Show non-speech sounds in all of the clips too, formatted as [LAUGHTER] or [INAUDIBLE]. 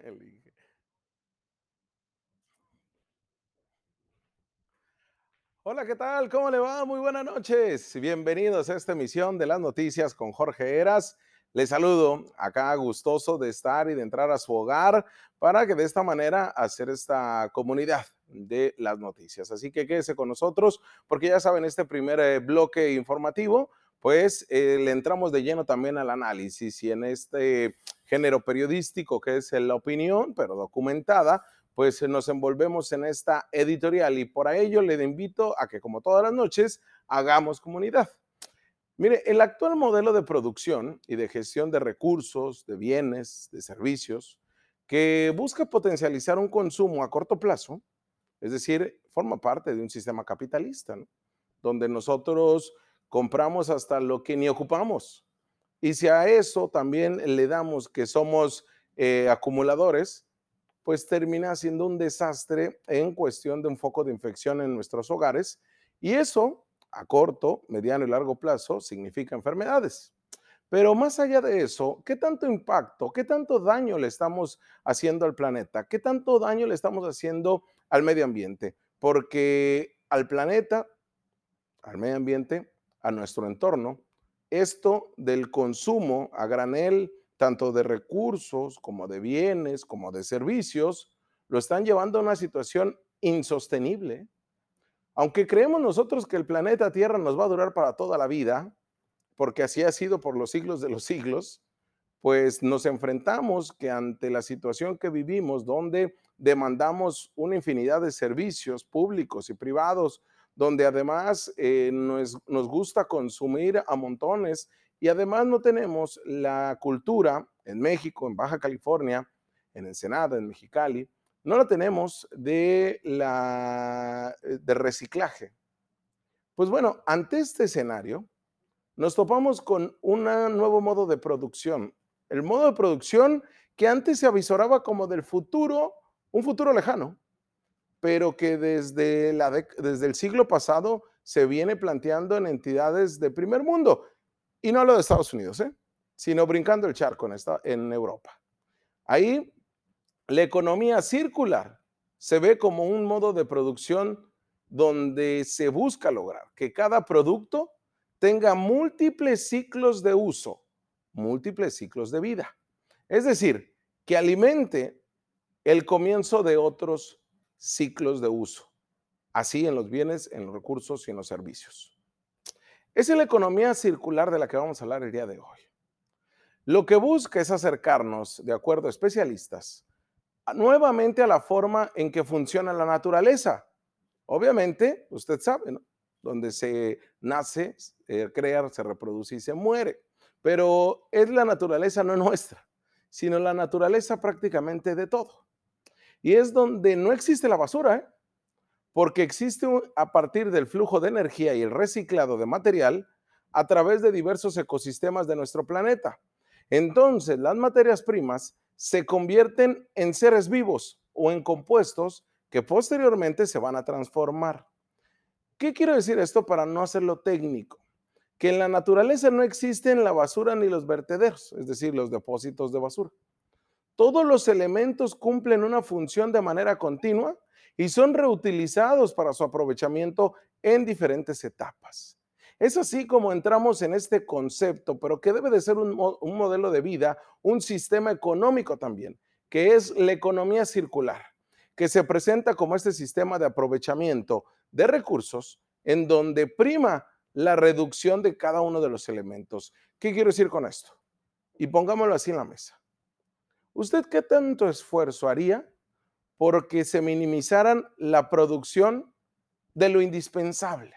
[LAUGHS] Hola, ¿qué tal? ¿Cómo le va? Muy buenas noches. Bienvenidos a esta emisión de las noticias con Jorge Eras. Les saludo acá gustoso de estar y de entrar a su hogar para que de esta manera hacer esta comunidad de las noticias. Así que quédese con nosotros porque ya saben, este primer eh, bloque informativo, pues eh, le entramos de lleno también al análisis y en este género periodístico que es la opinión, pero documentada, pues nos envolvemos en esta editorial y por ello le invito a que como todas las noches hagamos comunidad. Mire, el actual modelo de producción y de gestión de recursos, de bienes, de servicios, que busca potencializar un consumo a corto plazo, es decir, forma parte de un sistema capitalista, donde nosotros compramos hasta lo que ni ocupamos. Y si a eso también le damos que somos eh, acumuladores, pues termina siendo un desastre en cuestión de un foco de infección en nuestros hogares. Y eso, a corto, mediano y largo plazo, significa enfermedades. Pero más allá de eso, ¿qué tanto impacto, qué tanto daño le estamos haciendo al planeta? ¿Qué tanto daño le estamos haciendo al medio ambiente? Porque al planeta, al medio ambiente, a nuestro entorno, esto del consumo a granel, tanto de recursos como de bienes, como de servicios, lo están llevando a una situación insostenible. Aunque creemos nosotros que el planeta Tierra nos va a durar para toda la vida, porque así ha sido por los siglos de los siglos, pues nos enfrentamos que ante la situación que vivimos, donde demandamos una infinidad de servicios públicos y privados, donde además eh, nos, nos gusta consumir a montones y además no tenemos la cultura en México, en Baja California, en Ensenada, en Mexicali, no la tenemos de, la, eh, de reciclaje. Pues bueno, ante este escenario, nos topamos con un nuevo modo de producción. El modo de producción que antes se avisoraba como del futuro, un futuro lejano, pero que desde, la desde el siglo pasado se viene planteando en entidades de primer mundo. Y no hablo de Estados Unidos, ¿eh? sino brincando el charco en, esta, en Europa. Ahí la economía circular se ve como un modo de producción donde se busca lograr que cada producto tenga múltiples ciclos de uso, múltiples ciclos de vida. Es decir, que alimente el comienzo de otros ciclos de uso, así en los bienes, en los recursos y en los servicios. Es la economía circular de la que vamos a hablar el día de hoy. Lo que busca es acercarnos, de acuerdo a especialistas, nuevamente a la forma en que funciona la naturaleza. Obviamente, usted sabe, ¿no? donde se nace, se crea, se reproduce y se muere. Pero es la naturaleza no nuestra, sino la naturaleza prácticamente de todo. Y es donde no existe la basura, ¿eh? porque existe a partir del flujo de energía y el reciclado de material a través de diversos ecosistemas de nuestro planeta. Entonces, las materias primas se convierten en seres vivos o en compuestos que posteriormente se van a transformar. ¿Qué quiero decir esto para no hacerlo técnico? Que en la naturaleza no existen la basura ni los vertederos, es decir, los depósitos de basura. Todos los elementos cumplen una función de manera continua y son reutilizados para su aprovechamiento en diferentes etapas. Es así como entramos en este concepto, pero que debe de ser un, un, modelo de vida, un sistema económico también, que es la economía circular, que se presenta como este sistema de aprovechamiento de recursos en donde prima la reducción de cada uno de los elementos. ¿Qué quiero decir con esto? Y pongámoslo así en la mesa. ¿Usted qué tanto esfuerzo haría porque se minimizaran la producción de lo indispensable?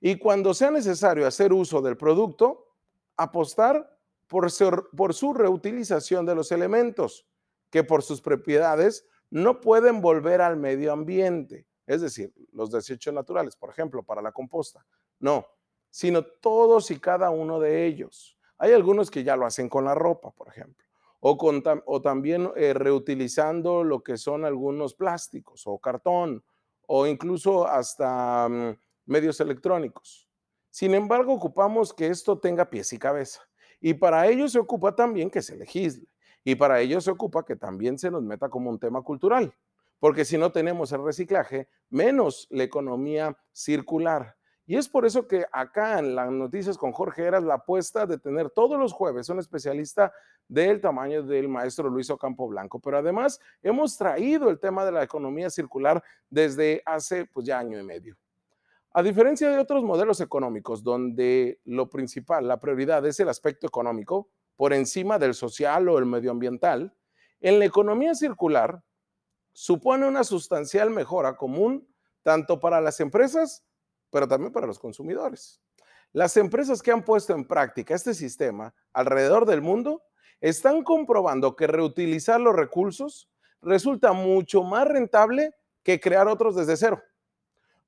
Y cuando sea necesario hacer uso del producto, apostar por, por su reutilización de los elementos que por sus propiedades no pueden volver al medio ambiente es decir, los desechos naturales, por ejemplo, para la composta. No, sino todos y cada uno de ellos. Hay algunos que ya lo hacen con la ropa, por ejemplo, o, o también eh, reutilizando lo que son algunos plásticos o cartón, o incluso hasta um, medios electrónicos. Sin embargo, ocupamos que esto tenga pies y cabeza. Y para ello se ocupa también que se legisle. Y para ello se ocupa que también se nos meta como un tema cultural, porque si no tenemos el reciclaje, menos la economía circular. Y es por eso que acá en las noticias con Jorge Eras la apuesta de tener todos los jueves un especialista del tamaño del maestro Luis Ocampo Blanco. Pero además hemos traído el tema de la economía circular desde hace pues ya año y medio. A diferencia de otros modelos económicos donde lo principal, la prioridad es el aspecto económico por encima del social o el medioambiental, en la economía circular supone una sustancial mejora común tanto para las empresas pero también para los consumidores. Las empresas que han puesto en práctica este sistema alrededor del mundo están comprobando que reutilizar los recursos resulta mucho más rentable que crear otros desde cero.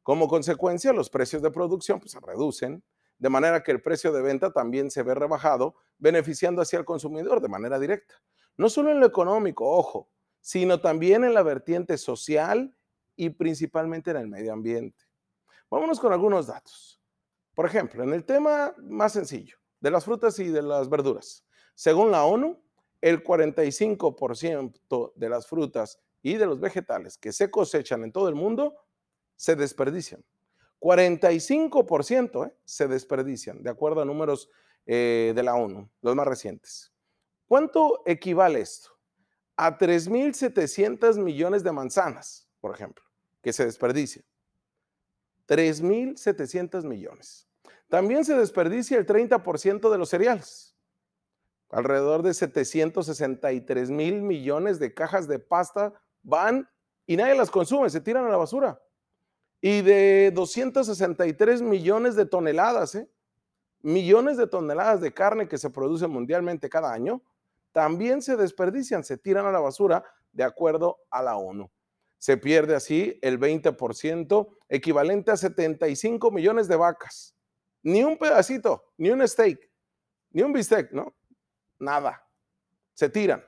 Como consecuencia, los precios de producción pues, se reducen, de manera que el precio de venta también se ve rebajado, beneficiando así al consumidor de manera directa. No solo en lo económico, ojo, sino también en la vertiente social y principalmente en el medio ambiente. Vámonos con algunos datos. Por ejemplo, en el tema más sencillo, de las frutas y de las verduras. Según la ONU, el 45% de las frutas y de los vegetales que se cosechan en todo el mundo se desperdician. 45% ¿eh? se desperdician, de acuerdo a números eh, de la ONU, los más recientes. ¿Cuánto equivale esto? A 3.700 millones de manzanas, por ejemplo, que se desperdician. 3.700 millones. También se desperdicia el 30% de los cereales. Alrededor de 763 mil millones de cajas de pasta van y nadie las consume, se tiran a la basura. Y de 263 millones de toneladas, ¿eh? millones de toneladas de carne que se produce mundialmente cada año, también se desperdician, se tiran a la basura de acuerdo a la ONU. Se pierde así el 20%, equivalente a 75 millones de vacas. Ni un pedacito, ni un steak, ni un bistec, ¿no? Nada. Se tiran.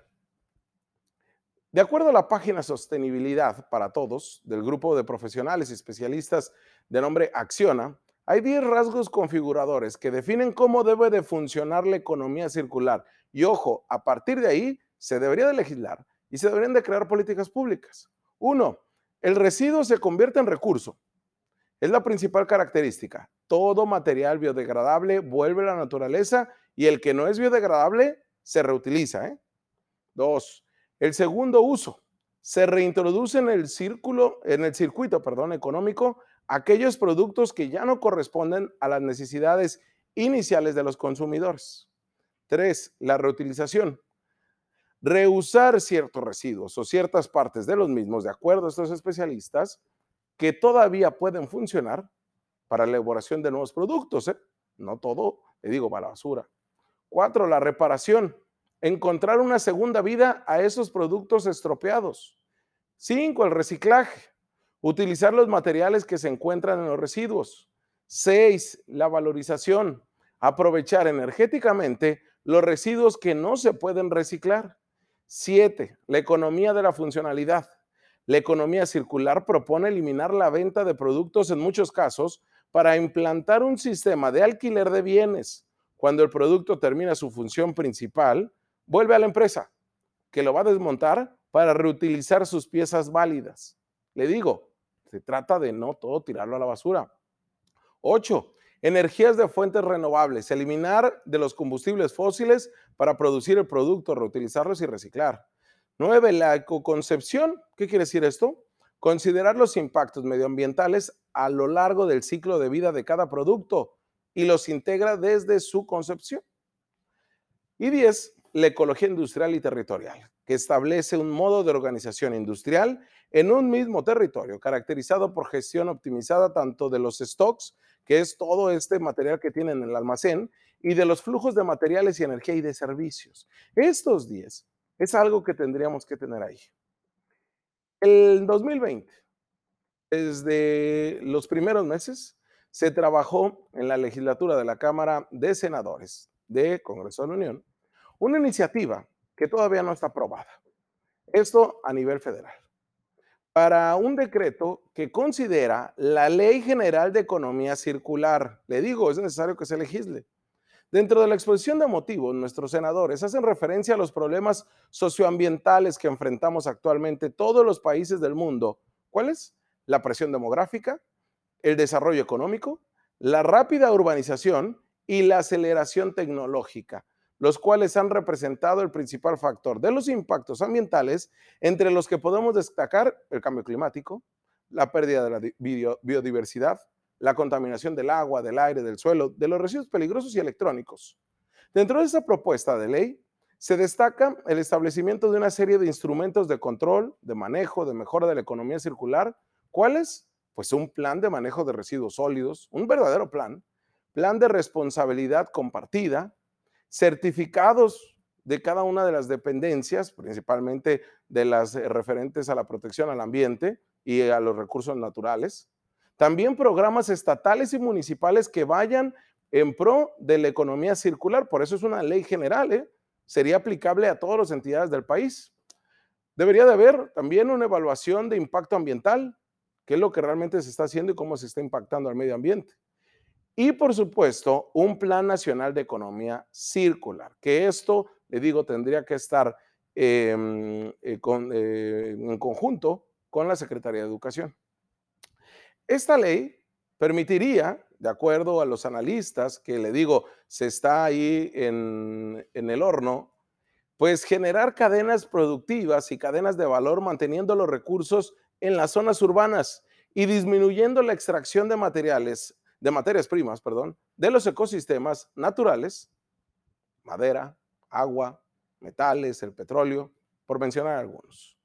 De acuerdo a la página Sostenibilidad para Todos del grupo de profesionales y especialistas de nombre Acciona, hay 10 rasgos configuradores que definen cómo debe de funcionar la economía circular. Y ojo, a partir de ahí se debería de legislar y se deberían de crear políticas públicas. Uno, el residuo se convierte en recurso. Es la principal característica. Todo material biodegradable vuelve a la naturaleza y el que no es biodegradable se reutiliza. ¿eh? Dos, el segundo uso. Se reintroduce en el círculo, en el circuito, perdón, económico, aquellos productos que ya no corresponden a las necesidades iniciales de los consumidores. Tres, la reutilización reusar ciertos residuos o ciertas partes de los mismos, de acuerdo a estos especialistas, que todavía pueden funcionar para la elaboración de nuevos productos. ¿eh? No todo, le digo, para la basura. Cuatro, la reparación. Encontrar una segunda vida a esos productos estropeados. Cinco, el reciclaje. Utilizar los materiales que se encuentran en los residuos. Seis, la valorización. Aprovechar energéticamente los residuos que no se pueden reciclar. Siete, la economía de la funcionalidad. La economía circular propone eliminar la venta de productos en muchos casos para implantar un sistema de alquiler de bienes. Cuando el producto termina su función principal, vuelve a la empresa, que lo va a desmontar para reutilizar sus piezas válidas. Le digo, se trata de no todo tirarlo a la basura. Ocho, Energías de fuentes renovables, eliminar de los combustibles fósiles para producir el producto, reutilizarlos y reciclar. Nueve, la ecoconcepción. ¿Qué quiere decir esto? Considerar los impactos medioambientales a lo largo del ciclo de vida de cada producto y los integra desde su concepción. Y diez, la ecología industrial y territorial, que establece un modo de organización industrial en un mismo territorio, caracterizado por gestión optimizada tanto de los stocks que es todo este material que tienen en el almacén, y de los flujos de materiales y energía y de servicios. Estos 10 es algo que tendríamos que tener ahí. El 2020, desde los primeros meses, se trabajó en la legislatura de la Cámara de Senadores de Congreso de la Unión una iniciativa que todavía no está aprobada. Esto a nivel federal para un decreto que considera la Ley General de Economía Circular. Le digo, es necesario que se legisle. Dentro de la exposición de motivos, nuestros senadores hacen referencia a los problemas socioambientales que enfrentamos actualmente todos los países del mundo. ¿Cuáles? La presión demográfica, el desarrollo económico, la rápida urbanización y la aceleración tecnológica, los cuales han representado el principal factor de los impactos ambientales, entre los que podemos destacar el cambio climático, la pérdida de la biodiversidad, la contaminación del agua, del aire, del suelo, de los residuos peligrosos y electrónicos. Dentro de esta propuesta de ley se destaca el establecimiento de una serie de instrumentos de control, de manejo, de mejora de la economía circular. ¿Cuáles? Pues un plan de manejo de residuos sólidos, un verdadero plan, plan de responsabilidad compartida, certificados de cada una de las dependencias, principalmente de las referentes a la protección al ambiente y a los recursos naturales, también programas estatales y municipales que vayan en pro de la economía circular. Por eso es una ley general, ¿eh? sería aplicable a todas las entidades del país. Debería de haber también una evaluación de impacto ambiental, qué es lo que realmente se está haciendo y cómo se está impactando al medio ambiente. Y por supuesto, un plan nacional de economía circular, que esto, le digo, tendría que estar em, eh, eh, en conjunto con la Secretaría de Educación. Esta ley permitiría, de acuerdo a los analistas, que le digo, se está ahí en, el horno, pues generar cadenas productivas y cadenas de valor manteniendo los recursos en las zonas urbanas y disminuyendo la extracción de materiales, de materias primas, perdón, de los ecosistemas naturales, madera, agua, metales, el petróleo, por mencionar algunos.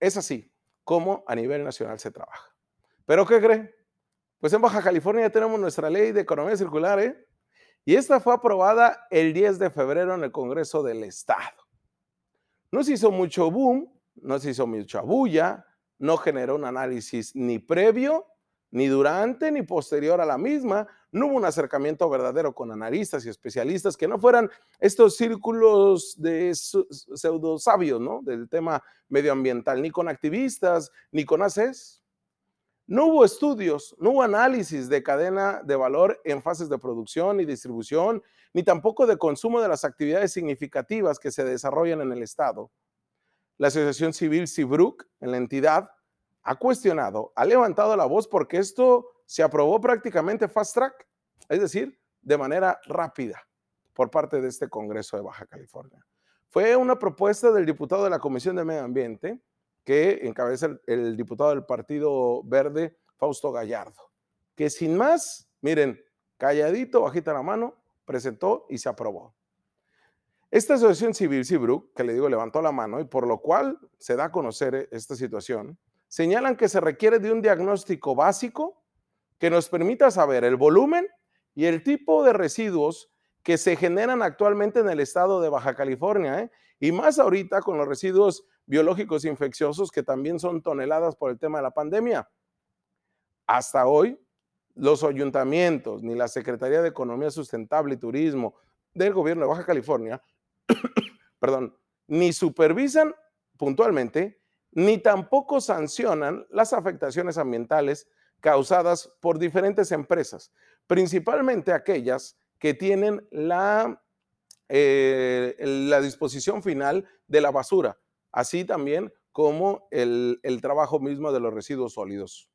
Es así como a nivel nacional se trabaja. ¿Pero qué cree? Pues en Baja California tenemos nuestra ley de economía circular, ¿eh? Y esta fue aprobada el 10 de febrero en el Congreso del Estado. No se hizo mucho boom, no se hizo mucha bulla, no generó un análisis ni previo, ni durante, ni posterior a la misma. No hubo un acercamiento verdadero con analistas y especialistas que no fueran estos círculos de pseudo sabios, ¿no? Del tema medioambiental, ni con activistas, ni con ACES. No hubo estudios, no hubo análisis de cadena de valor en fases de producción y distribución, ni tampoco de consumo de las actividades significativas que se desarrollan en el Estado. La Asociación Civil Cibruc, en la entidad, ha cuestionado, ha levantado la voz porque esto se aprobó prácticamente fast track, es decir, de manera rápida por parte de este Congreso de Baja California. Fue una propuesta del diputado de la Comisión de Medio Ambiente, que encabeza el, diputado del Partido Verde, Fausto Gallardo, que sin más, miren, calladito, bajita la mano, presentó y se aprobó. Esta asociación civil, Cibru, que le digo levantó la mano y por lo cual se da a conocer esta situación, señalan que se requiere de un diagnóstico básico que nos permita saber el volumen y el tipo de residuos que se generan actualmente en el estado de Baja California, ¿eh? y más ahorita con los residuos biológicos infecciosos que también son toneladas por el tema de la pandemia. Hasta hoy, los ayuntamientos ni la Secretaría de Economía Sustentable y Turismo del gobierno de Baja California, [COUGHS] perdón, ni supervisan puntualmente, ni tampoco sancionan las afectaciones ambientales causadas por diferentes empresas, principalmente aquellas que tienen la, eh, la disposición final de la basura, así también como el, trabajo mismo de los residuos sólidos.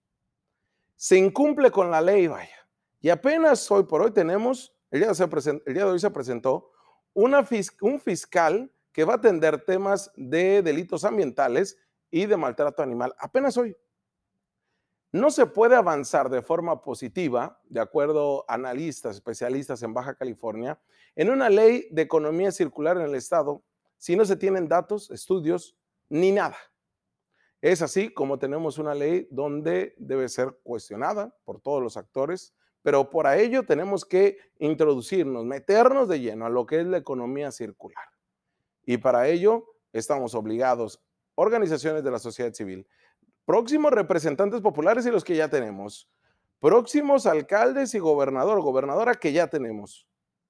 Se incumple con la ley, vaya. Y apenas hoy por hoy tenemos, el día de, hoy se presentó un fiscal que va a atender temas de delitos ambientales y de maltrato animal. Apenas hoy. No se puede avanzar de forma positiva, de acuerdo a analistas, especialistas en Baja California, en una ley de economía circular en el Estado si no se tienen datos, estudios, ni nada. Es así como tenemos una ley donde debe ser cuestionada por todos los actores, pero por ello tenemos que introducirnos, meternos de lleno a lo que es la economía circular. Y para ello estamos obligados, organizaciones de la sociedad civil, próximos representantes populares y los que ya tenemos, próximos alcaldes y gobernador, gobernadora que ya tenemos,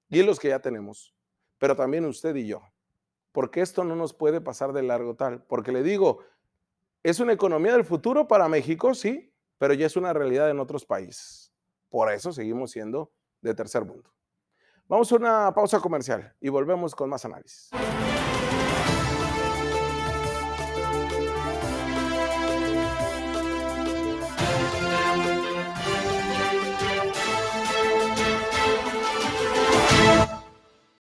y los que ya tenemos, pero también usted y yo porque esto no nos puede pasar de largo tal. Porque le digo, es una economía del futuro para México, sí, pero ya es una realidad en otros países. Por eso seguimos siendo de tercer mundo. Vamos a una pausa comercial y volvemos con más análisis.